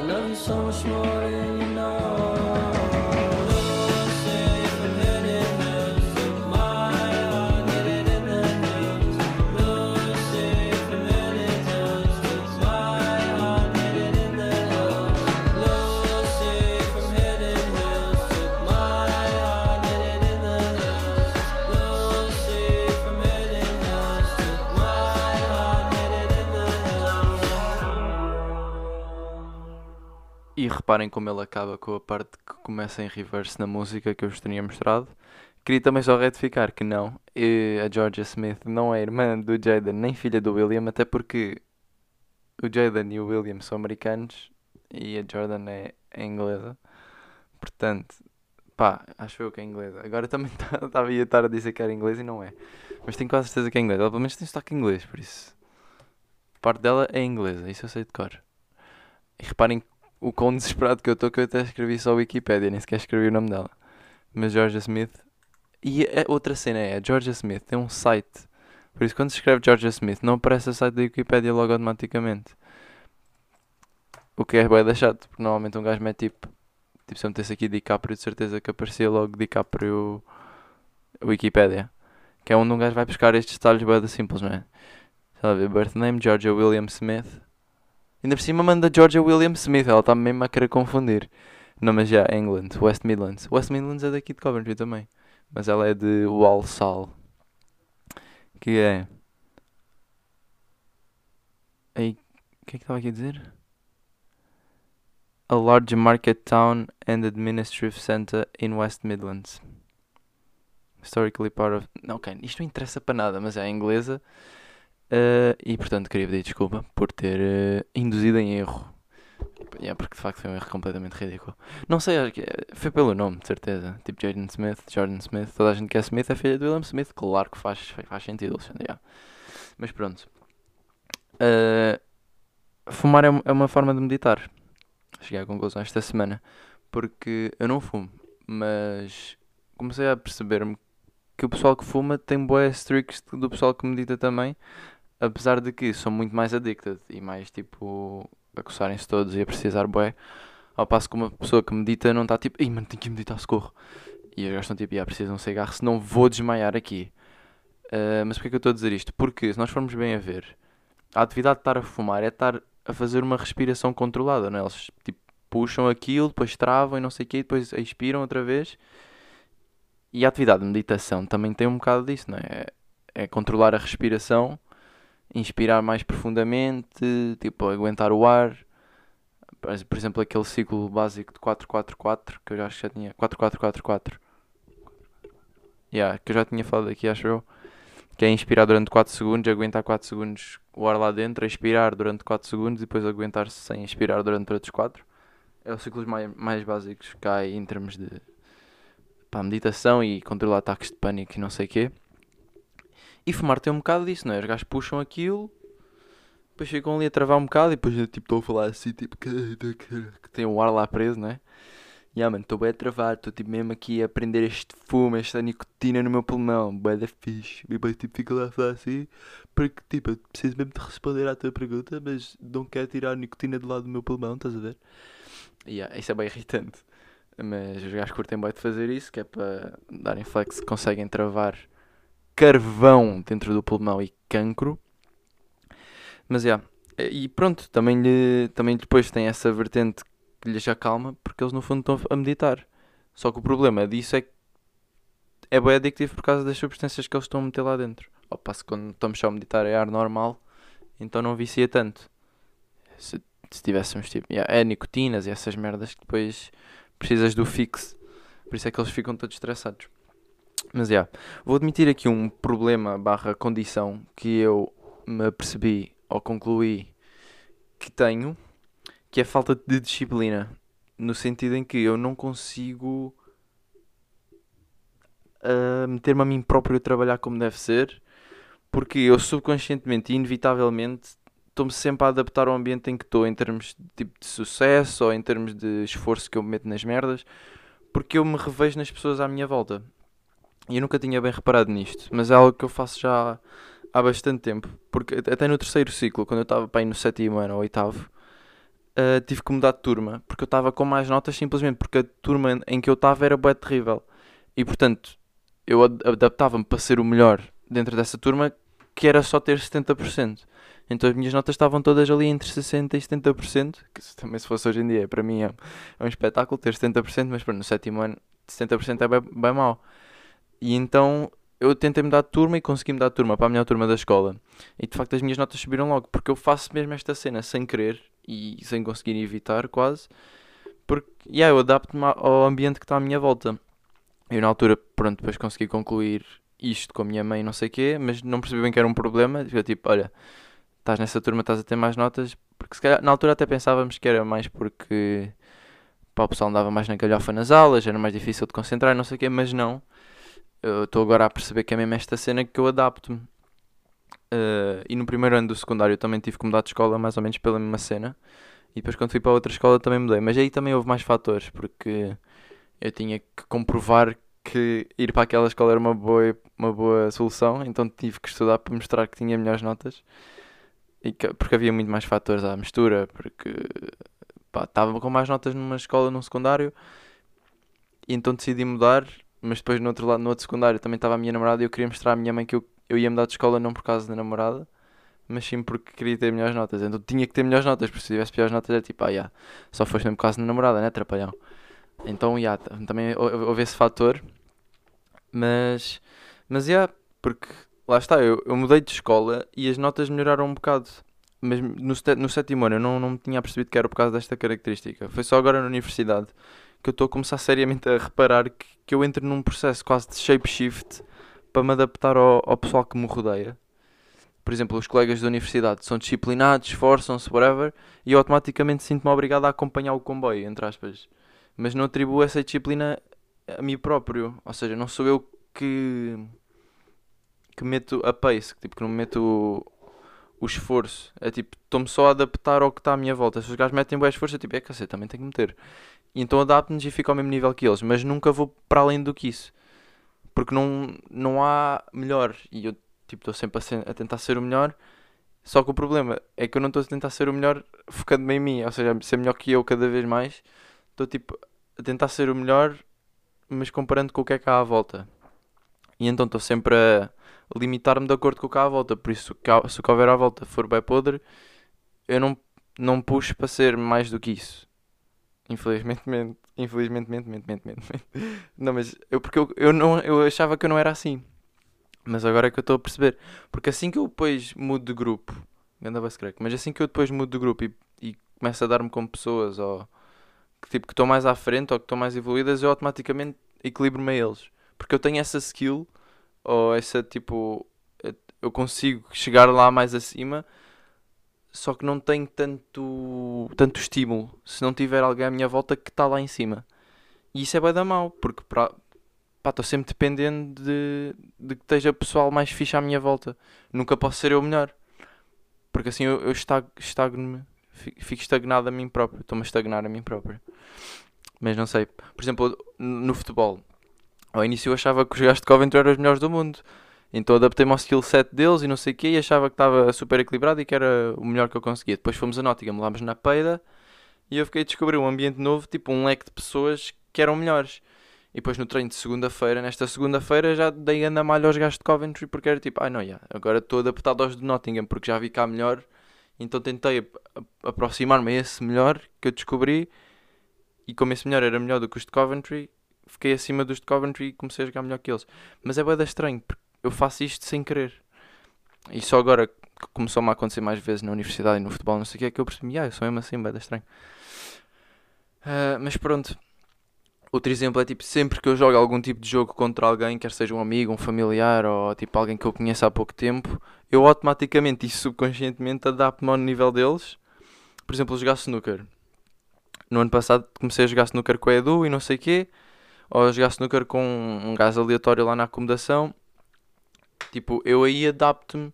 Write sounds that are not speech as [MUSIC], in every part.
I love you so much more than you know. Reparem como ele acaba com a parte que começa em reverse na música que eu vos tinha mostrado. Queria também só retificar que não, a Georgia Smith não é irmã do Jaden nem filha do William, até porque o Jaden e o William são americanos e a Jordan é, é inglesa. Portanto, pá, acho eu que é inglesa. Agora também [LAUGHS] estava a estar a dizer que era inglês e não é. Mas tenho quase certeza que é inglesa. Ela pelo menos tem sotaque inglês, por isso. Parte dela é inglesa, isso eu sei de cor. E reparem o quão desesperado que eu estou que eu até escrevi só a Wikipedia, nem sequer escrevi o nome dela. Mas Georgia Smith. E a outra cena é, a Georgia Smith tem um site. Por isso quando se escreve Georgia Smith não aparece o site da Wikipedia logo automaticamente. O que é da chato, porque normalmente um gajo mete tipo. Tipo, se eu metesse aqui DiCaprio, de certeza que aparecia logo DiCaprio Wikipedia. Que é onde um gajo vai buscar estes detalhes da simples, não é? Ver, birth name, Georgia William Smith. Ainda por cima manda Georgia William Smith, ela está mesmo a querer confundir. Não, mas já, England, West Midlands. West Midlands é daqui de Coventry também. Mas ela é de Walsall. Que é. O que é que estava aqui a dizer? A large market town and administrative center in West Midlands. Historically part of. Não, ok, isto não interessa para nada, mas é inglesa. Uh, e portanto queria pedir desculpa por ter uh, induzido em erro. Yeah, porque de facto foi um erro completamente ridículo. Não sei, acho que é- foi pelo nome, de certeza. Tipo Jaden Smith, Jordan Smith, toda a gente que é Smith é filha de William Smith, claro que faz, faz sentido, Alexandre. yeah. Mas pronto. Uh, fumar é, é uma forma de meditar. Cheguei à conclusão esta semana. Porque eu não fumo, mas comecei a perceber-me que o pessoal que fuma tem boas tricks do pessoal que medita também. Apesar de que são muito mais addicted e mais tipo a coçarem-se todos e a precisar. Ao passo que uma pessoa que medita não está tipo, ei mano, tenho que meditar, socorro. E gajos estão tipo, ah, preciso de um cigarro, senão vou desmaiar aqui. Ah, mas porquê que eu estou a dizer isto? Porque se nós formos bem a ver, a atividade de estar a fumar é estar a fazer uma respiração controlada, não é? Eles tipo puxam aquilo, depois travam e não sei o quê, depois expiram outra vez. E a atividade de meditação também tem um bocado disso, não é? É controlar a respiração, inspirar mais profundamente, tipo, aguentar o ar. Por exemplo, aquele ciclo básico de 4-4-4, que eu já acho que já tinha. 4-4-4-4. Yeah, que eu já tinha falado aqui, acho eu. Que é inspirar durante 4 segundos, aguentar 4 segundos o ar lá dentro, expirar durante 4 segundos e depois aguentar-se sem expirar durante outros 4. É os ciclos mais, mais básicos que há em termos de pá, meditação e controlar ataques de pânico e não sei o quê. E fumar tem um bocado disso, não é? Os gajos puxam aquilo, depois ficam ali a travar um bocado e depois tipo, estou a falar assim, tipo, que, tem o ar lá preso, não é? E ah, mano, estou bem a travar, estou tipo mesmo aqui a prender este fumo, esta nicotina no meu pulmão, bué da fixe. E depois tipo fica lá a falar assim, porque tipo, eu preciso mesmo de responder à tua pergunta, mas não quero tirar a nicotina do lado do meu pulmão, estás a ver? E ah, isso é bem irritante. Mas os gajos curtem bem de fazer isso, que é para darem flex conseguem travar carvão dentro do pulmão e cancro. Mas já, e pronto, também, lhe, também depois tem essa vertente que lhes acalma, porque eles no fundo estão a meditar. Só que o problema disso é que é bem adictivo por causa das substâncias que eles estão a meter lá dentro. Ao passo que quando estamos só a meditar é ar normal, então não vicia tanto. Se, se tivéssemos tipo, yeah, é nicotinas e essas merdas que depois precisas do fixe. Por isso é que eles ficam todos estressados. Mas já, yeah, vou admitir aqui um problema barra condição que eu me apercebi ou concluí que tenho, que é a falta de disciplina. No sentido em que eu não consigo uh, meter-me a mim próprio a trabalhar como deve ser, porque eu subconscientemente e inevitavelmente estou-me sempre a adaptar ao ambiente em que estou, em termos de, tipo, de sucesso ou em termos de esforço que eu me meto nas merdas, porque eu me revejo nas pessoas à minha volta. E eu nunca tinha bem reparado nisto, mas é algo que eu faço já há bastante tempo. Porque até no terceiro ciclo, quando eu estava para ir no sétimo ano ou oitavo, uh, tive que mudar de turma, porque eu estava com mais notas simplesmente porque a turma em que eu estava era bué terrível. E portanto, eu ad- adaptava-me para ser o melhor dentro dessa turma, que era só ter 70%. Então as minhas notas estavam todas ali entre 60% e 70%, que também se fosse hoje em dia, para mim é, um espetáculo ter 70%, mas pronto, no sétimo ano 70% é bem, bem mau. E então eu tentei mudar de turma e consegui mudar de turma para a melhor turma da escola. E de facto as minhas notas subiram logo, porque eu faço mesmo esta cena sem querer e sem conseguir evitar quase, porque yeah, eu adapto-me ao ambiente que está à minha volta. Eu na altura, pronto, depois consegui concluir isto com a minha mãe, não sei o quê, mas não percebi bem que era um problema. Eu, tipo, olha, estás nessa turma, estás a ter mais notas, porque se calhar na altura até pensávamos que era mais porque pá, o pessoal andava mais na galhofa nas aulas, era mais difícil de concentrar, não sei o quê, mas não. Eu estou agora a perceber que é mesmo esta cena que eu adapto-me. Eh, e no primeiro ano do secundário também tive que mudar de escola, mais ou menos pela mesma cena. E depois quando fui para outra escola também mudei. Mas aí também houve mais fatores, porque eu tinha que comprovar que ir para aquela escola era uma boa, uma boa solução, então tive que estudar para mostrar que tinha melhores notas. E que- porque havia muito mais fatores à mistura, porque estava com mais notas numa escola, num secundário, e então decidi mudar, mas depois no outro lado, no outro secundário, também estava a minha namorada e eu queria mostrar à minha mãe que eu, eu ia mudar de escola não por causa da namorada, mas sim porque queria ter melhores notas. Então tinha que ter melhores notas, porque se tivesse piores notas era tipo, ah, yeah, só foste mesmo por causa da namorada, né, trapalhão? Então, yeah, também hou- houve esse fator, mas, mas, yeah, porque lá está, eu, eu mudei de escola e as notas melhoraram um bocado. Mas no, no sétimo ano eu não, não me tinha percebido que era por causa desta característica. Foi só agora na universidade que eu estou a começar seriamente a reparar que, que eu entro num processo quase de shape shift para me adaptar ao, ao pessoal que me rodeia. Por exemplo, os colegas da universidade são disciplinados, esforçam-se, whatever, e eu automaticamente sinto-me obrigado a acompanhar o comboio, entre aspas. Mas não atribuo essa disciplina a mim próprio. Ou seja, não sou eu que, que meto a pace, que, tipo, que não meto o, o esforço. É tipo, estou-me só a adaptar ao que está à minha volta. Se os gajos metem bem esforço, eu tipo, é cacete, também tenho que meter. Então adapto-nos e fico ao mesmo nível que eles, mas nunca vou para além do que isso. Porque não, não há melhor. E eu tipo, estou sempre a, ser- a tentar ser o melhor. Só que o problema é que eu não estou a tentar ser o melhor focando-me em mim, ou seja, ser melhor que eu cada vez mais. Estou tipo a tentar ser o melhor, mas comparando com o que é que há à volta. E então estou sempre a limitar-me de acordo com o que há à volta. Por isso, se o que houver à volta for bem podre, eu não, não puxo para ser mais do que isso. Infelizmente, mente- infelizmente, mente, mente, mente, mente. [LAUGHS] Não, mas eu, porque eu, eu, não, eu achava que eu não era assim. Mas agora é que eu estou a perceber. Porque assim que eu depois mudo de grupo, anda bem secreto, mas assim que eu depois mudo de grupo e, e começo a dar-me com pessoas ou que tipo que estão mais à frente ou que estão mais evoluídas, eu automaticamente equilibro-me a eles. Porque eu tenho essa skill ou essa tipo eu consigo chegar lá mais acima, só que não tenho tanto tanto estímulo se não tiver alguém à minha volta que está lá em cima. E isso é bem da mau, porque estou sempre dependendo de, de que esteja pessoal mais fixe à minha volta. Nunca posso ser eu melhor. Porque assim eu, eu estag- estagno-me, fi- fico estagnado a mim próprio. Estou-me a estagnar a mim próprio. Mas não sei. Por exemplo, no futebol, ao início eu achava que os gajos de Coventry eram os melhores do mundo. Então adaptei-me ao skill set deles e não sei o quê e achava que estava super equilibrado e que era o melhor que eu conseguia. Depois fomos a Nottingham, lámos na peida e eu fiquei a descobrir um ambiente novo, tipo um leque de pessoas que eram melhores. E depois no treino de segunda-feira, nesta segunda-feira já dei anda malha aos gajos de Coventry porque era tipo, ai não, yeah, agora estou adaptado aos de Nottingham porque já vi cá melhor. Então tentei ap- ap- aproximar-me a esse melhor que eu descobri e como esse melhor era melhor do que os de Coventry, fiquei acima dos de Coventry e comecei a jogar melhor que eles. Mas é bué estranho porque eu faço isto sem querer. E só agora que começou-me a acontecer mais vezes na universidade e no futebol, não sei o que, é que eu percebi, ah, eu sou mesmo assim, bué estranho. Ah, mas pronto. Outro exemplo é tipo, sempre que eu jogo algum tipo de jogo contra alguém, quer seja um amigo, um familiar ou tipo alguém que eu conheço há pouco tempo, eu automaticamente e subconscientemente adapto-me ao nível deles. Por exemplo, jogar snooker. No ano passado comecei a jogar snooker com o Edu e não sei o quê, ou a jogar snooker com um gajo aleatório lá na acomodação. Tipo, eu aí adapto-me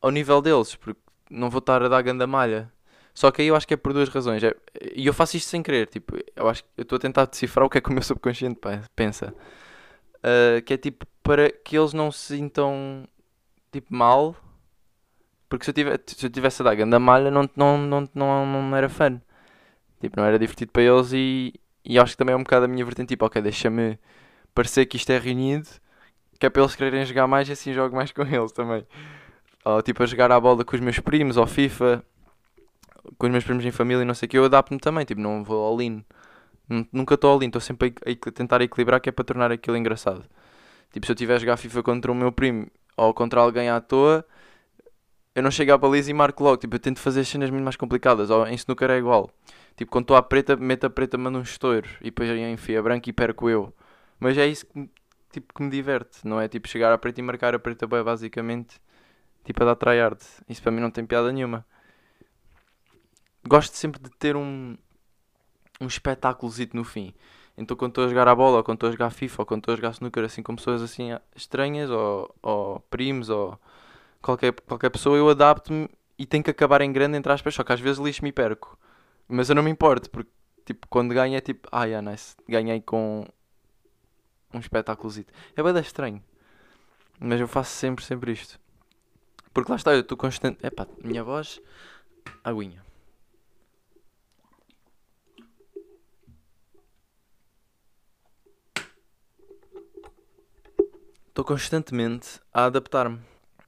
ao nível deles, porque não vou estar a dar ganda malha. Só que aí eu acho que é por duas razões. É- E eu faço isto sem querer. Tipo, eu acho eu estou a tentar decifrar o que é que o meu subconsciente pe- pensa. Ah, que é tipo para que eles não se sintam tipo mal. Porque se eu, tivesse, se eu tivesse a dar ganda malha, não, não, não, não, não era fã. Tipo, não era divertido para eles e, e acho que também é um bocado a minha vertente. Tipo, ok, deixa-me parecer que isto é reunido, que é para eles quererem jogar mais e assim jogo mais com eles também. Ou tipo, a jogar à bola com os meus primos, ou FIFA, com os meus primos em família e não sei o que, eu adapto-me também. Tipo, não vou all in. Nun- Nunca estou all in, estou sempre a, a tentar equilibrar, que é para tornar aquilo engraçado. Tipo, se eu estiver a jogar FIFA contra o meu primo ou contra alguém à toa, eu não chego à baliza e marco logo. Tipo, eu tento fazer cenas muito mais complicadas. Ou em snooker é igual. Tipo, quando estou à preta, meto a preta, mando um estouro. E depois enfio a branca e perco eu. Mas é isso que, tipo, que me diverte. Não é tipo chegar à preta e marcar a preta bem, basicamente. Tipo, a dar tryhard. Isso para mim não tem piada nenhuma. Gosto sempre de ter um, um espetáculozito no fim. Então quando estou a jogar a bola, ou quando estou a jogar FIFA, ou quando estou a jogar snooker assim com pessoas assim estranhas, ou, ou primos, ou qualquer, qualquer pessoa, eu adapto-me e tenho que acabar em grande, entre aspas, só que às vezes lixo-me e perco. Mas eu não me importo, porque tipo, quando ganho é tipo, ah, yeah, nice, ganhei com um espetáculozito. É bem estranho, mas eu faço sempre, sempre isto. Porque lá está, eu estou constante. Epá, minha voz, aguinha. Estou constantemente a adaptar-me.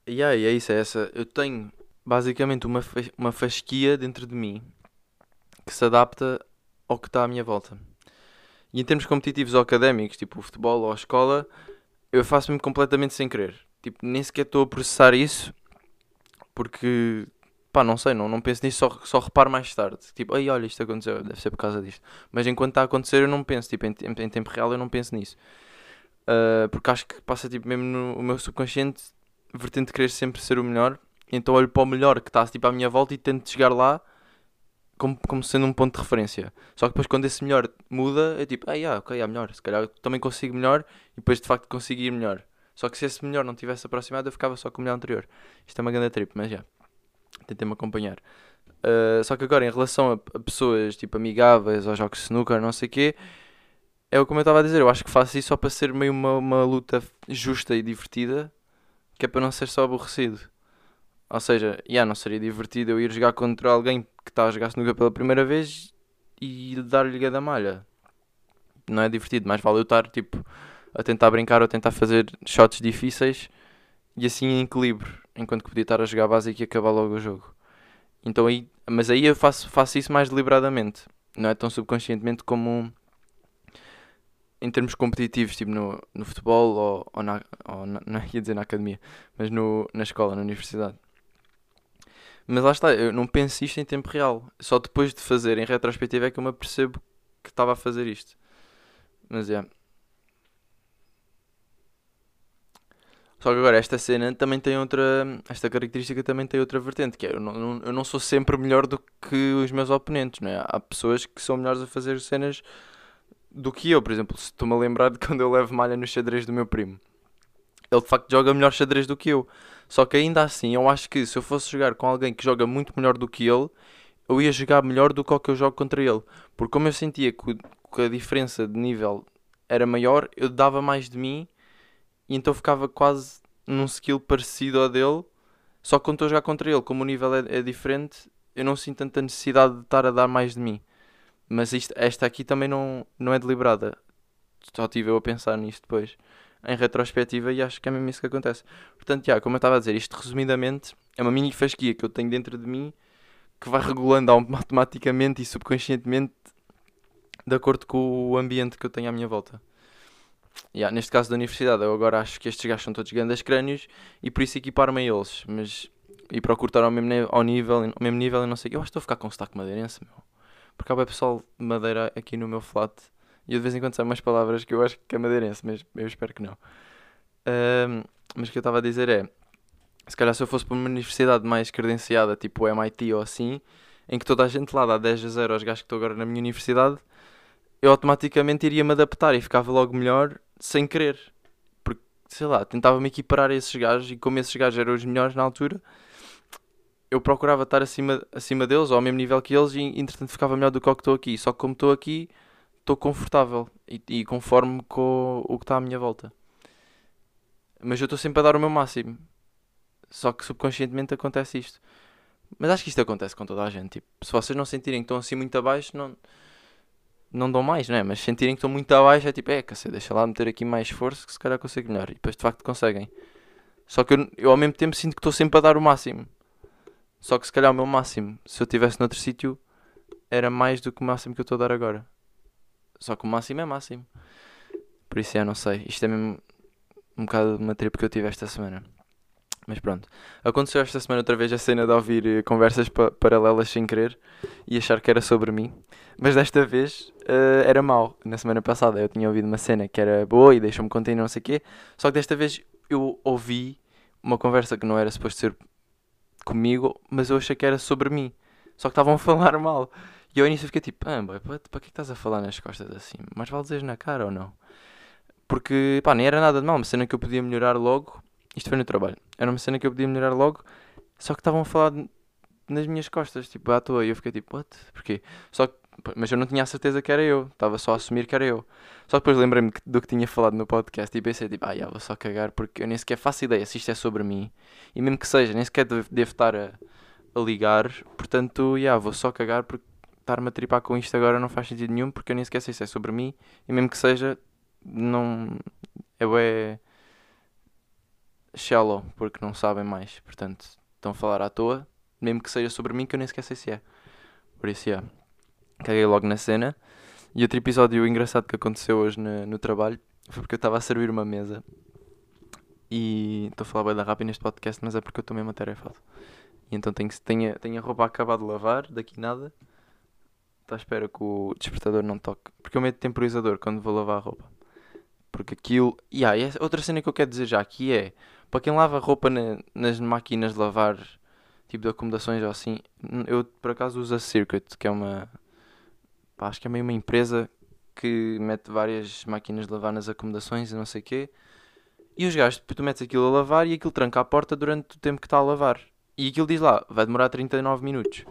E aí, é isso, é essa. Eu tenho basicamente uma, uma fasquia dentro de mim que se adapta ao que está à minha volta. E em termos competitivos ou académicos, tipo o futebol ou a escola, eu faço-me completamente sem querer. Tipo, nem sequer estou a processar isso porque, pá, não sei, não, não penso nisso, só, só reparo mais tarde. Tipo, ai, olha, isto aconteceu, deve ser por causa disto. Mas enquanto está a acontecer, eu não penso, tipo, em, em tempo real eu não penso nisso. Ah, porque acho que passa, tipo, mesmo no meu subconsciente, vertente de querer sempre ser o melhor. Então olho para o melhor que está, tipo, à minha volta e tento chegar lá como, como sendo um ponto de referência. Só que depois quando esse melhor muda, é tipo, ah, yeah, ok, há melhor, se calhar também consigo melhor e depois de facto consigo ir melhor. Só que se esse melhor não tivesse aproximado, eu ficava só com o melhor anterior. Isto é uma grande trip, mas já, tentei-me acompanhar. Ah, só que agora, em relação a, a pessoas tipo amigáveis, aos jogos de snooker, não sei o quê, é o como eu estava a dizer, eu acho que faço isso só para ser meio uma, uma luta justa e divertida, que é para não ser só aborrecido. Ou seja, yeah, não seria divertido eu ir jogar contra alguém que está a jogar snooker pela primeira vez e dar-lhe da malha. Não é divertido, mais vale eu estar tipo a tentar brincar ou a tentar fazer shots difíceis e assim em equilíbrio, enquanto que podia estar a jogar básico e acabar logo o jogo. Então aí, mas aí eu faço, faço isso mais deliberadamente, não é tão subconscientemente como em termos competitivos, tipo no, no futebol ou, ou, na, ou na, [LAUGHS] não ia dizer na academia, mas no, na escola, na universidade. Mas lá está, eu não penso isto em tempo real. Só depois de fazer em retrospectiva é que eu me apercebo que estava a fazer isto. Mas é. Só que agora esta cena também tem outra. Esta característica também tem outra vertente, que é eu não, não- eu não sou sempre melhor do que os meus oponentes, não é? Há pessoas que são melhores a fazer cenas do que eu, por exemplo, se estou-me a lembrar de quando eu levo malha no xadrez do meu primo. Ele de facto joga melhor xadrez do que eu. Só que ainda assim, eu acho que se eu fosse jogar com alguém que joga muito melhor do que ele, eu ia jogar melhor do que o que eu jogo contra ele. Porque como eu sentia que, a diferença de nível era maior, eu dava mais de mim e então ficava quase num skill parecido ao dele. Só que quando estou a jogar contra ele, como o nível é, é diferente, eu não sinto tanta necessidade de estar a dar mais de mim. Mas isto, esta aqui também não, não é deliberada. Só estive eu a pensar nisto depois, em retrospectiva, e acho que é mesmo isso que acontece. Portanto, já, como eu estava a dizer, isto resumidamente é uma mini fasquia que eu tenho dentro de mim que vai regulando autom- automaticamente e subconscientemente de acordo com o ambiente que eu tenho à minha volta. Ya, neste caso da universidade, eu agora acho que estes gajos são todos grandes crânios e por isso equipar-me a eles. Mas, e procuro estar ao mesmo, ao nível, ao mesmo nível e não sei. Eu acho que estou a ficar com sotaque madeirense, meu. Porque há bem pessoal de madeira aqui no meu flat e eu de vez em quando saio umas palavras que eu acho que é madeirense, mas eu espero que não. Ahm, mas o que eu estava a dizer é, se calhar se eu fosse para uma universidade mais credenciada, tipo o MIT ou assim, em que toda a gente lá dá 10 a 0 aos gajos que estou agora na minha universidade, eu automaticamente iria me adaptar e ficava logo melhor sem querer. Porque, sei lá, tentava-me equiparar a esses gajos e como esses gajos eram os melhores na altura, eu procurava estar acima, acima deles, ou ao mesmo nível que eles, e entretanto ficava melhor do que o que estou aqui. Só que como estou aqui, estou confortável e, e conforme com o que está à minha volta. Mas eu estou sempre a dar o meu máximo. Só que subconscientemente acontece isto. Mas acho que isto acontece com toda a gente. Tipo, se vocês não sentirem que estão assim muito abaixo, não, não dão mais, não é? Mas se sentirem que estão muito abaixo, é tipo, é, cacete, deixa lá meter aqui mais esforço que se calhar consigo melhor. E depois de facto conseguem. Só que eu, eu ao mesmo tempo sinto que estou sempre a dar o máximo. Só que se calhar o meu máximo, se eu estivesse noutro sítio, era mais do que o máximo que eu estou a dar agora. Só que o máximo é máximo. Por isso é, não sei. Isto é mesmo um bocado de uma trip que eu tive esta semana. Mas pronto. Aconteceu esta semana outra vez a cena de ouvir eh, conversas pa- paralelas sem querer e achar que era sobre mim. Mas desta vez eh, era mau. Na semana passada eu tinha ouvido uma cena que era boa e deixou-me conter não sei o quê. Só que desta vez eu ouvi uma conversa que não era suposto ser comigo, mas eu achei que era sobre mim. Só que estavam a [LAUGHS] falar mal. E ao início fiquei tipo, ah, boy, para, para que é que estás a falar nas costas assim? Mas vale dizer na cara ou não? Porque, pá, nem era nada de mal, uma cena que eu podia melhorar logo. Isto foi no trabalho. Era uma cena que eu podia melhorar logo, só que estavam a falar nas minhas costas, tipo, à toa. E eu fiquei tipo, what? Porquê? Só que, mas eu não tinha a certeza que era eu, estava só a assumir que era eu. Só depois lembrei-me do que tinha falado no podcast e pensei tipo, ah, já, vou só cagar porque eu nem sequer faço ideia se isto é sobre mim. E mesmo que seja, nem sequer devo, devo estar a, a ligar, portanto, já, vou só cagar porque estar-me a tripar com isto agora não faz sentido nenhum porque eu nem sequer sei se é sobre mim e mesmo que seja, não. É bué shallow porque não sabem mais, portanto, estão a falar à toa, mesmo que seja sobre mim que eu nem sequer sei se é. Por isso, já, caguei logo na cena. E outro episódio engraçado que aconteceu hoje na- no trabalho foi porque eu estava a servir uma mesa e estou a falar bem da rápida neste podcast, mas é porque eu estou mesmo atarefado. E então tenho, tenho, tenho a roupa a acabar de lavar, daqui nada. Estou à espera que o despertador não toque. Porque eu meto temporizador quando vou lavar a roupa. Porque aquilo. E ah, e essa- outra cena que eu quero dizer já aqui é: para quem lava roupa na- nas máquinas de lavar, tipo de acomodações ou assim, eu por acaso uso a Circuit, que é uma. pá, acho que é meio uma empresa que mete várias máquinas de lavar nas acomodações e não sei o quê. E os gajos, tu metes aquilo a lavar e aquilo tranca a porta durante o tempo que está a lavar. E aquilo diz lá, vai demorar 39 minutos.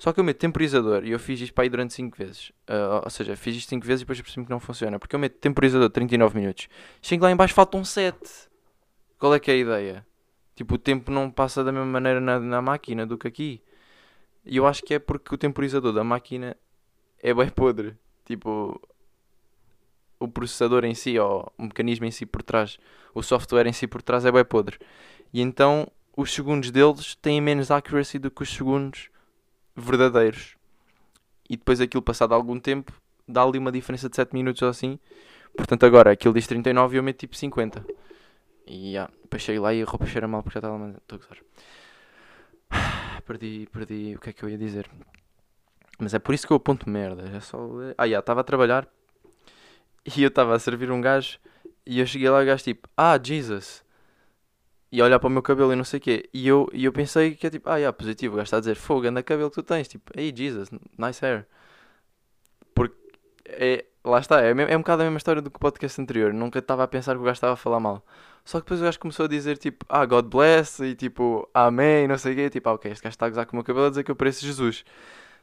Só que eu meto temporizador e eu fiz isto para aí durante 5 vezes. Ah, ou seja, fiz isto 5 vezes e depois percebi que não funciona. Porque eu meto temporizador de 39 minutos. Chego lá em baixo, faltam 7. Qual é que é a ideia? Tipo, o tempo não passa da mesma maneira na, na máquina do que aqui. E eu acho que é porque o temporizador da máquina é bem podre. Tipo, o processador em si, ou o mecanismo em si por trás, o software em si por trás é bem podre. E então os segundos deles têm menos accuracy do que os segundos verdadeiros. E depois aquilo passado algum tempo dá ali uma diferença de 7 minutos ou assim. Portanto agora aquilo diz 39 e eu meto tipo 50. E yeah, depois cheguei lá e a roupa cheira mal porque já estava a estou a gozar. [SIGHS] Perdi, perdi o que é que eu ia dizer. Mas é por isso que eu aponto merda. É só. Ah, já, estava a trabalhar [LAUGHS] e eu estava a servir um gajo e eu cheguei lá e o gajo tipo, ah, Jesus. E olhar para o meu cabelo e não sei o quê. E eu, e eu pensei que é tipo, ah, yeah, positivo. O gajo está a dizer, fogo, anda cabelo que tu tens. Tipo, hey, Jesus, nice hair. Porque, é, lá está, é, é um bocado a mesma história do que o podcast anterior. Nunca estava a pensar que o gajo estava a falar mal. Só que depois o gajo começou a dizer tipo, ah, God bless, e tipo, amém, não sei o quê. Tipo, ah, ok, este gajo está a gozar com o meu cabelo a dizer que eu pareço Jesus.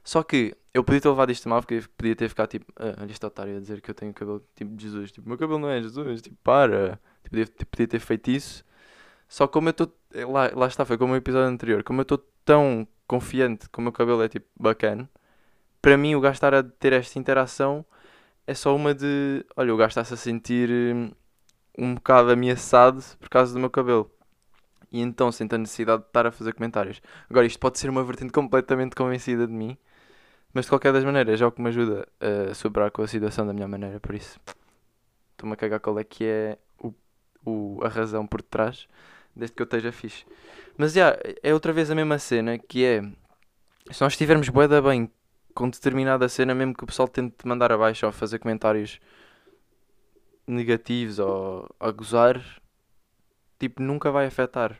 Só que eu podia ter levado isto mal, porque podia ter ficado tipo, ah, olha este otário a dizer que eu tenho cabelo tipo de Jesus. Tipo, meu cabelo não é Jesus, tipo, para. Tipo, podia ter feito isso. Só como eu estou. Lá, lá está, foi como o episódio anterior. Como eu estou tão confiante que o meu cabelo é tipo bacana, para mim o gajo estar a ter esta interação é só uma de. Olha, o gajo está-se a sentir hum, um bocado ameaçado por causa do meu cabelo. E então sente a necessidade de estar a fazer comentários. Agora, isto pode ser uma vertente completamente convencida de mim, mas de qualquer das maneiras é o que me ajuda a superar com a situação da minha maneira. Por isso, estou-me a cagar qual é que é o, o, a razão por trás, desde que eu esteja fixe. Mas já, é outra vez a mesma cena que é. Se nós estivermos boeda bem com determinada cena, mesmo que o pessoal tente mandar abaixo ou fazer comentários negativos ou a gozar, tipo, nunca vai afetar.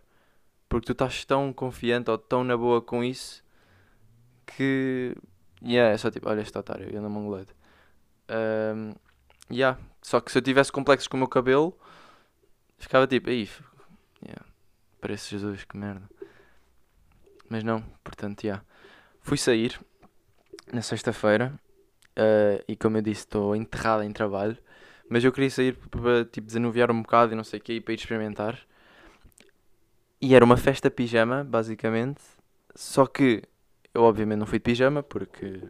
Porque tu estás tão confiante ou tão na boa com isso que. Yeah, é só tipo, olha este otário, eu não mongolete. Um, yeah. Só que se eu tivesse complexos com o meu cabelo, ficava tipo, aí, yeah. parece Jesus, que merda. Mas não, portanto, yeah. Fui sair na sexta-feira eh, e como eu disse, estou enterrado em trabalho. Mas eu queria sair para tipo, desanuviar um bocado e não sei o que, para ir experimentar. E era uma festa pijama, basicamente. Só que eu obviamente não fui de pijama porque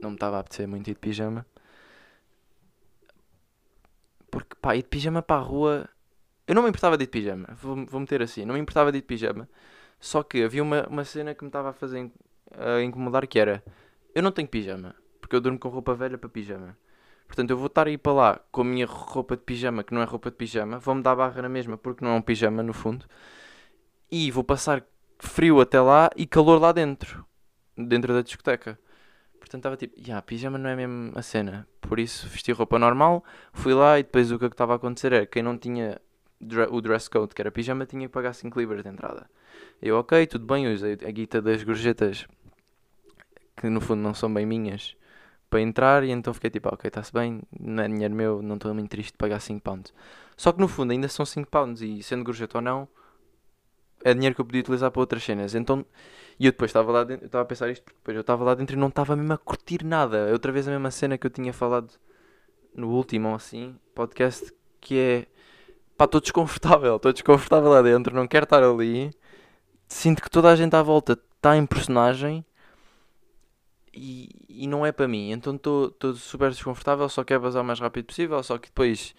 não me estava a apetecer muito ir de pijama. Porque pá, ir de pijama para a rua. Eu não me importava de ir de pijama, vou, vou meter assim, não me importava de ir de pijama. Só que havia uma, uma cena que me estava a fazer a incomodar que era eu não tenho pijama, porque eu durmo com roupa velha para pijama. Portanto, eu vou estar a ir para lá com a minha roupa de pijama, que não é roupa de pijama, vou-me dar barra na mesma, porque não é um pijama no fundo, e vou passar frio até lá e calor lá dentro, dentro da discoteca. Portanto, estava tipo, yeah, pijama não é mesmo a cena. Por isso, vesti roupa normal, fui lá e depois o que estava a acontecer era quem não tinha o dress code, que era pijama, tinha que pagar 5 libras de entrada. Eu, ok, tudo bem, usei a guita das gorjetas, que no fundo não são bem minhas, para entrar, e então fiquei tipo, ok, está-se bem, não é dinheiro meu, não estou muito triste de pagar 5 pounds. Só que no fundo ainda são 5 pounds, e sendo gorjeta ou não, é dinheiro que eu podia utilizar para outras cenas. Então, e eu depois estava lá dentro, eu estava a pensar isto, porque depois eu estava lá dentro e não estava mesmo a curtir nada. Outra vez a mesma cena que eu tinha falado no último, assim, podcast, que é, pá, estou desconfortável, estou desconfortável lá dentro, não quero estar ali. Sinto que toda a gente à volta está em personagem e, e não é para mim. Então estou super desconfortável, só quero vazar o mais rápido possível, só que depois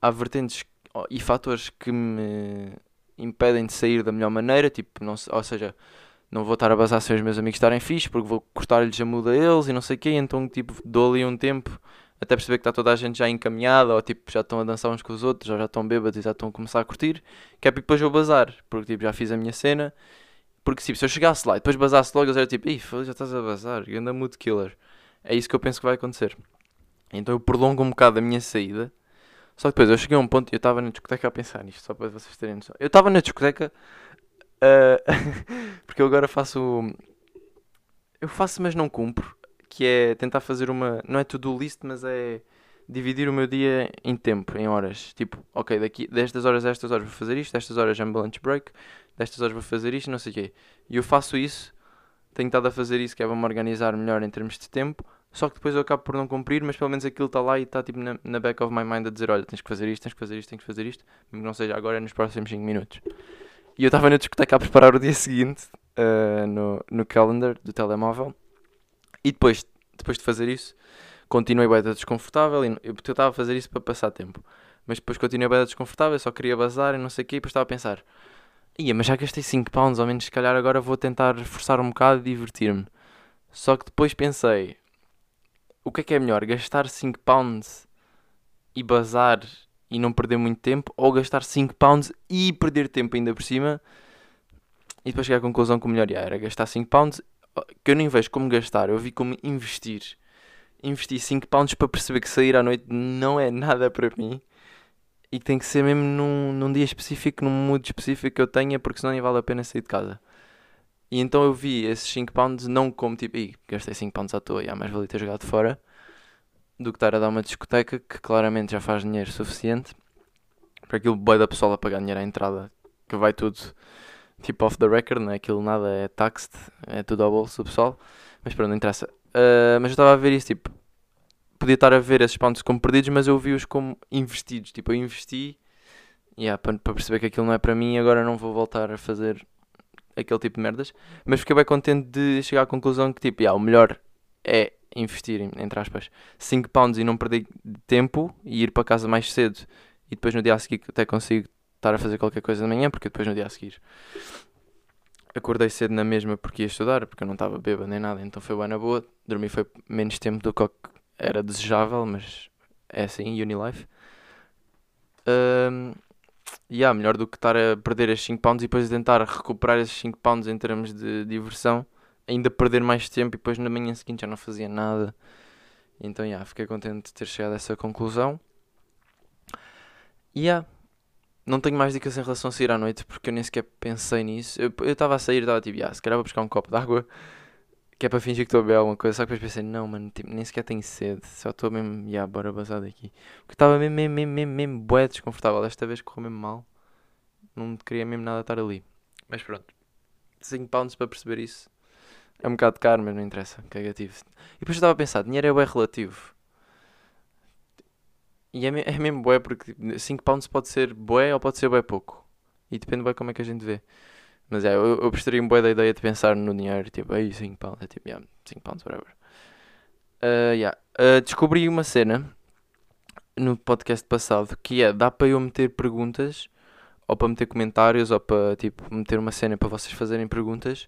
há vertentes e fatores que me impedem de sair da melhor maneira, tipo, não, ou seja, não vou estar a basar sem os meus amigos estarem fixe, porque vou cortar-lhes a muda a eles e não sei o quê, então tipo, dou ali um tempo até perceber que está toda a gente já encaminhada, ou tipo, já estão a dançar uns com os outros, ou já estão bêbados e já estão a começar a curtir, que é para depois eu bazar, porque tipo, já fiz a minha cena, porque tipo, se eu chegasse lá e depois basasse logo, eles eram tipo, ih, já estás a bazar, anda mood killer. É isso que eu penso que vai acontecer. Então eu prolongo um bocado a minha saída, só que depois eu cheguei a um ponto e eu estava na discoteca a pensar nisto, só para vocês terem noção. Eu estava na discoteca, ah, [LAUGHS] porque eu agora faço. Eu faço, mas não cumpro. Que é tentar fazer uma. Não é to-do list, mas é dividir o meu dia em tempo, em horas. Tipo, ok, daqui destas horas a estas horas vou fazer isto, destas horas é um lunch break, destas horas vou fazer isto, não sei o quê. E eu faço isso, tenho estado a fazer isso, que é para me organizar melhor em termos de tempo. Só que depois eu acabo por não cumprir, mas pelo menos aquilo está lá e está tipo na, na back of my mind a dizer: olha, tens que fazer isto, tens que fazer isto, tens que fazer isto, mesmo que não seja agora, é nos próximos 5 minutos. E eu estava na discoteca a preparar o dia [LAUGHS] seguinte ah, no, no calendar do telemóvel, e depois, depois de fazer isso, continuei bem desconfortável. E, eu, estava a fazer isso para passar tempo, mas depois continuei bem desconfortável, só queria bazar e não sei o quê, e depois estava a pensar: ia, mas já gastei 5 pounds, ao menos se calhar agora vou tentar forçar um bocado e divertir-me. Só que depois pensei: o que é que é melhor? Gastar 5 pounds e bazar e não perder muito tempo, ou gastar 5 pounds e perder tempo ainda por cima? E depois cheguei à conclusão que o melhor era gastar 5 pounds, que eu nem vejo como gastar, eu vi como investir. Investi 5 pounds para perceber que sair à noite não é nada para mim e que tem que ser mesmo num, num dia específico, num mood específico que eu tenha, porque senão nem vale a pena sair de casa. E então eu vi esses 5 pounds não como tipo, "Ih, gastei 5 pounds à toa, e mais valia ter jogado fora, do que estar a dar uma discoteca que claramente já faz dinheiro suficiente para aquilo boi da pessoa a pagar dinheiro à entrada, que vai tudo tipo off the record, não é? Aquilo nada é taxed, é tudo ao bolso do pessoal, mas pronto, não interessa. Ah, mas eu estava a ver isso, tipo, podia estar a ver esses pounds como perdidos, mas eu vi-os como investidos. Tipo, eu investi yeah, para, perceber que aquilo não é para mim agora não vou voltar a fazer aquele tipo de merdas. Mas fiquei bem contente de chegar à conclusão que, tipo, yeah, o melhor é investir, entre aspas, 5 pounds e não perder tempo e ir para casa mais cedo e depois no dia a seguir até consigo estar a fazer qualquer coisa de manhã, porque depois no dia a seguir acordei cedo na mesma porque ia estudar, porque eu não estava bêbado nem nada, então foi bem na boa. Dormi foi menos tempo do que era desejável, mas é assim, Unilife. Um, e yeah, melhor do que estar a perder esses 5 pounds e depois tentar recuperar esses 5 pounds em termos de diversão, ainda perder mais tempo e depois na manhã seguinte já não fazia nada. Então, yeah, fiquei contente de ter chegado a essa conclusão. E yeah, não tenho mais dicas em relação a sair à noite porque eu nem sequer pensei nisso. Eu estava a sair e estava tipo, yeah, se calhar vou buscar um copo de água que é para fingir que estou a beber alguma coisa. Só que depois pensei, não, mano, tipo, nem sequer tenho sede, só estou mesmo, yeah, bora basar daqui. Porque estava mesmo, mesmo, mesmo, mesmo, mesmo bué desconfortável. Desta vez correu mesmo mal, não queria mesmo nada estar ali. Mas pronto, 5 pounds para perceber isso é um bocado caro, mas não interessa, cagativo. E depois eu estava a pensar, dinheiro é bué relativo. E é, é mesmo bué porque 5 pounds pode ser bué ou pode ser bué pouco. E depende bué como é que a gente vê. Mas é, eu, eu gostaria um boa da ideia de pensar no dinheiro, tipo, aí 5 pounds, é tipo, yeah, 5 pounds, whatever. Uh, yeah. Uh, descobri uma cena no podcast passado que é, dá para eu meter perguntas, ou para meter comentários, ou para, tipo, meter uma cena para vocês fazerem perguntas,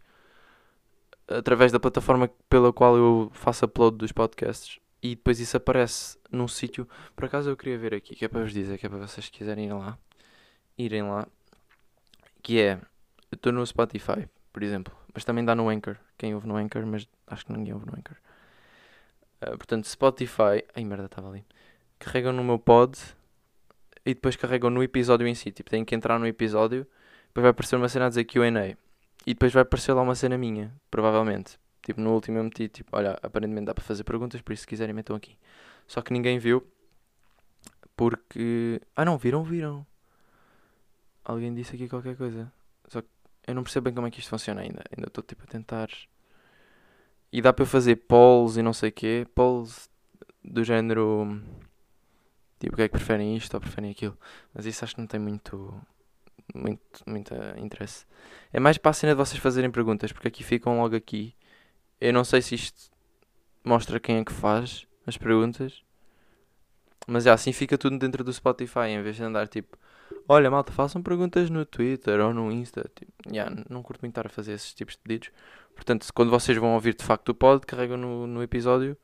através da plataforma pela qual eu faço upload dos podcasts. E depois isso aparece num sítio, por acaso eu queria ver aqui, que é para vos dizer, que é para vocês quiserem ir lá, irem lá, que é, eu estou no Spotify, por exemplo, mas também dá no Anchor, quem ouve no Anchor, mas acho que ninguém ouve no Anchor. Uh, portanto, Spotify, ai merda, estava ali, carregam no meu pod e depois carregam no episódio em si, tipo, têm que entrar no episódio, depois vai aparecer uma cena a dizer Q&A, e depois vai aparecer lá uma cena minha, provavelmente. Tipo, no último eu meti, tipo, olha, aparentemente dá para fazer perguntas, por isso se quiserem metam aqui. Só que ninguém viu, porque... Ah não, viram, viram. Alguém disse aqui qualquer coisa. Só que eu não percebo bem como é que isto funciona ainda. Ainda estou, tipo, a tentar... E dá para eu fazer polls e não sei o quê. Polls do género... Tipo, o que é que preferem isto ou preferem aquilo. Mas isso acho que não tem muito... Muito, muito interesse. É mais para a cena de vocês fazerem perguntas, porque aqui ficam logo aqui. Eu não sei se isto mostra quem é que faz as perguntas. Mas é assim fica tudo dentro do Spotify, em vez de andar tipo, olha malta, façam perguntas no Twitter ou no Insta. Tipo, yeah, não curto muito estar a fazer esses tipos de pedidos. Portanto, quando vocês vão ouvir de facto o pod, carregam no, no episódio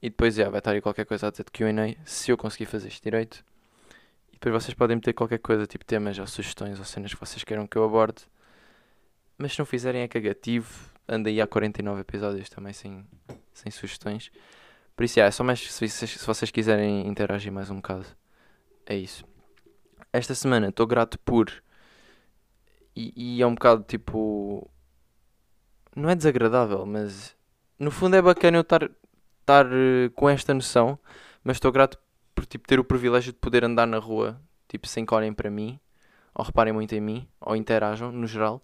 e depois yeah, vai estar aí qualquer coisa a dizer de QA, se eu conseguir fazer isto direito. E depois vocês podem meter qualquer coisa, tipo temas ou sugestões ou cenas que vocês queiram que eu aborde. Mas se não fizerem é cagativo. Anda aí há 49 episódios também sem, sem sugestões. Por isso, yeah, é só mais se, se vocês quiserem interagir mais um bocado. É isso. Esta semana estou grato por. E, e é um bocado tipo. Não é desagradável, mas. No fundo é bacana eu estar estar eh, com esta noção. Mas estou grato por tipo, ter o privilégio de poder andar na rua tipo, sem que olhem para mim. Ou reparem muito em mim. Ou interajam, no geral.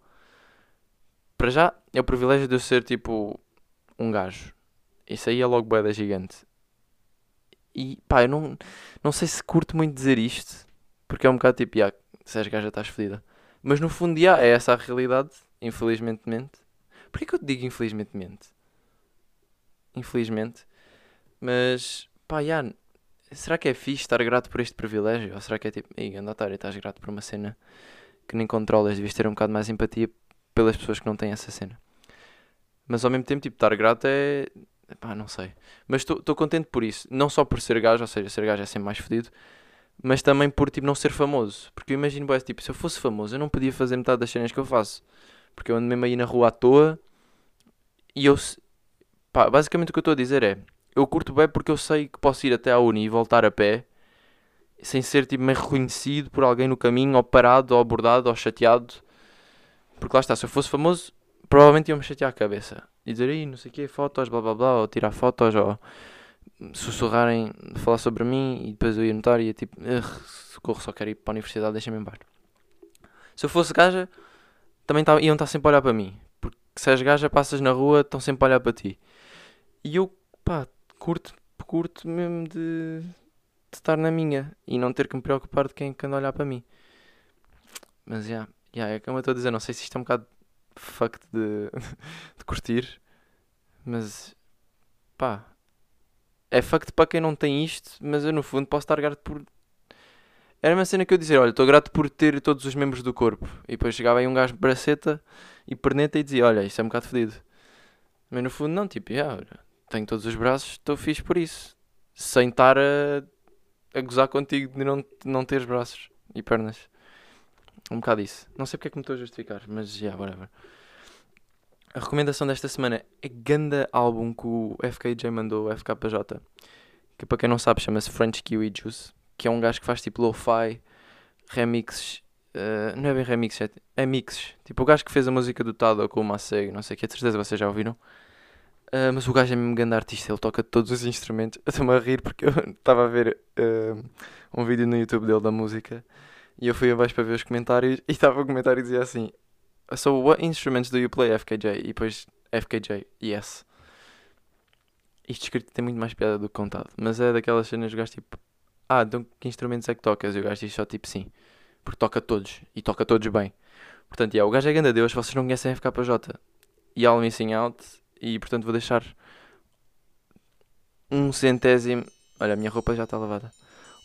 Para já, é o privilégio de eu ser tipo. Um gajo. Isso aí é logo boeda gigante. E pá, eu não, não sei se curto muito dizer isto, porque é um bocado tipo, "Ya, se és gaja estás fodida. Mas no fundo, já, é essa a realidade, infelizmente. Porquê que eu te digo infelizmente? Infelizmente. Mas, pá, já, será que é fixe estar grato por este privilégio? Ou será que é tipo, ei, anda otário, estás grato por uma cena que nem controlas, devias ter um bocado mais empatia pelas pessoas que não têm essa cena. Mas ao mesmo tempo, tipo, estar grato é. Pá, não sei. Mas estou contente por isso. Não só por ser gajo, ou seja, ser gajo é sempre mais fodido. Mas também por, tipo, não ser famoso. Porque eu imagino, bué, tipo, se eu fosse famoso, eu não podia fazer metade das cenas que eu faço. Porque eu ando mesmo aí na rua à toa. E eu. Pá, basicamente o que eu estou a dizer é. Eu curto bem porque eu sei que posso ir até à uni e voltar a pé. Sem ser, tipo, meio reconhecido por alguém no caminho, ou parado, ou abordado, ou chateado. Porque lá está, se eu fosse famoso, provavelmente iam-me chatear a cabeça. E dizer, aí, não sei o quê, fotos, blá blá blá, ou tirar fotos, ou sussurrarem, falar sobre mim, e depois eu ia notar e ia tipo, "Ugh, socorro, só quero ir para a universidade, deixa-me em. Se eu fosse gaja, também tava- iam estar sempre a olhar para mim. Porque se és gaja, passas na rua, estão sempre a olhar para ti. E eu, pá, curto, curto mesmo de, de estar na minha e não ter que me preocupar de quem é anda a olhar para mim. Mas já, já, é como eu estou a dizer, não sei se isto é um bocado fucked de, [LAUGHS] de curtir, mas pá, é fucked para quem não tem isto, mas eu no fundo posso estar grato por. Era uma cena que eu dizer, olha, estou grato por ter todos os membros do corpo. E depois chegava aí um gajo de braceta e perneta e dizia, olha, isto é um bocado fedido. Mas no fundo não, tipo, "Ya, olha, tenho todos os braços, estou fixe por isso. Sem estar a, a gozar contigo de não, não teres braços e pernas. Um bocado isso. Não sei porque é que me estou a justificar, mas já, yeah, whatever. A recomendação desta semana é ganda álbum que o FKJ mandou, o FKJ. Que para quem não sabe chama-se French Kiwi Juice. Que é um gajo que faz tipo lo-fi, remixes. eh, não é bem remixes, é, é mixes. Tipo o gajo que fez a música do Tado com o Macei, não sei o que, de certeza vocês já ouviram. Eh, mas o gajo é mesmo grande artista, ele toca todos os instrumentos. [LAUGHS] Eu estou-me a rir porque eu [LAUGHS] estava a ver eh, um vídeo no YouTube dele da música e eu fui abaixo para ver os comentários [LAUGHS] e estava o comentário e dizia assim: So, what instruments do you play, FKJ? E depois FKJ, yes. Isto escrito tem muito mais piada do que contado, mas é daquelas cenas que o gajo tipo: Ah, então que instrumentos é que tocas? E o gajo diz só tipo sim, porque toca todos e toca todos bem. Portanto, yeah, o gajo é grande a Deus, vocês não conhecem FKJ. E All Missing Out. E portanto vou deixar um centésimo. Olha, a minha roupa já está lavada.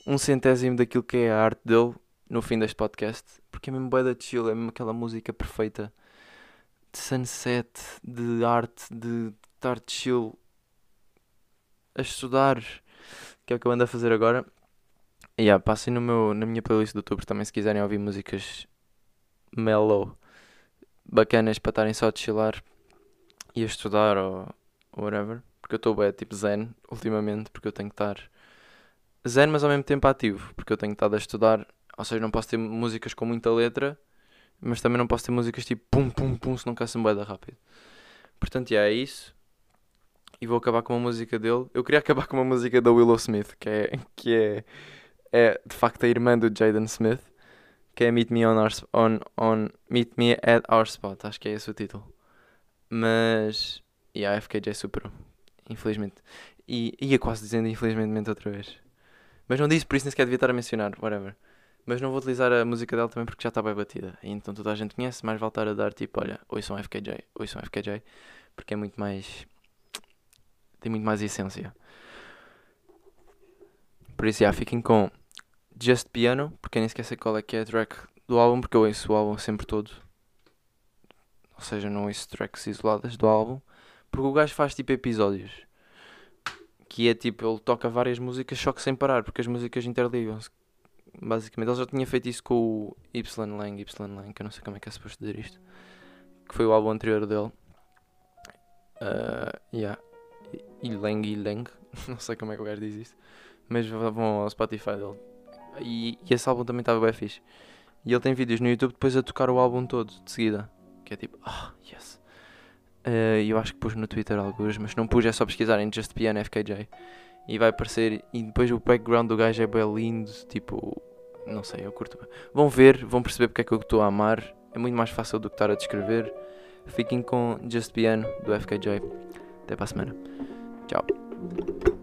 Um centésimo daquilo que é a arte dele no fim deste podcast. Porque é mesmo bué da chill, é mesmo aquela música perfeita de sunset, de arte, de estar chill a estudar, que é o que eu ando a fazer agora. E yeah, passem no meu, na minha playlist do YouTube também se quiserem ouvir músicas mellow, bacanas para estarem só a chilar e a estudar ou whatever. Porque eu estou bem tipo zen ultimamente, porque eu tenho que estar zen, mas ao mesmo tempo ativo, porque eu tenho estar a estudar. Ou seja, não posso ter músicas com muita letra, mas também não posso ter músicas tipo pum pum pum, se não bué da rápido. Portanto, yeah, é isso. E vou acabar com uma música dele. Eu queria acabar com uma música da Willow Smith, que é, que é, é de facto a irmã do Jaden Smith, que é Meet Me on, our, on, on Meet Me at Our Spot, acho que é esse o título. Mas, yeah, a FKJ superou, infelizmente. E ia quase dizendo infelizmente outra vez. Mas não disse, por isso nem sequer devia estar a mencionar, whatever. Mas não vou utilizar a música dela também porque já está bem batida. Então toda a gente conhece, mais vale estar a dar tipo, olha, ouçam FKJ, ouçam FKJ, porque é muito mais. tem muito mais essência. Por isso, já, fiquem com Just Piano, porque nem sei qual é que é a track do álbum, porque eu ouço o álbum sempre todo. Ou seja, não ouço tracks isoladas do álbum, porque o gajo faz tipo episódios. Que é tipo, ele toca várias músicas só que sem parar, porque as músicas interligam-se. Basicamente, ele já tinha feito isso com o Y Lang, Y Lang, que eu não sei como é que é suposto dizer isto. Que foi o álbum anterior dele. Uh, yeah. E Lang e Lang, [LAUGHS] não sei como é que o gajo diz isso. Mas vão ao Spotify dele. E, e esse álbum também estava bem fixe. E ele tem vídeos no YouTube depois a tocar o álbum todo, de seguida. Que é tipo, ah, yes. Eh, E eu acho que pus no Twitter alguns, mas não pus é só pesquisarem Just Piano FKJ. E vai aparecer. E depois o background do gajo é bem lindo. Tipo, não sei, eu curto. Vão ver, vão perceber porque é que eu estou a amar. É muito mais fácil do que estar a descrever. Fiquem com Just Piano do FKJ. Até para a semana. Tchau.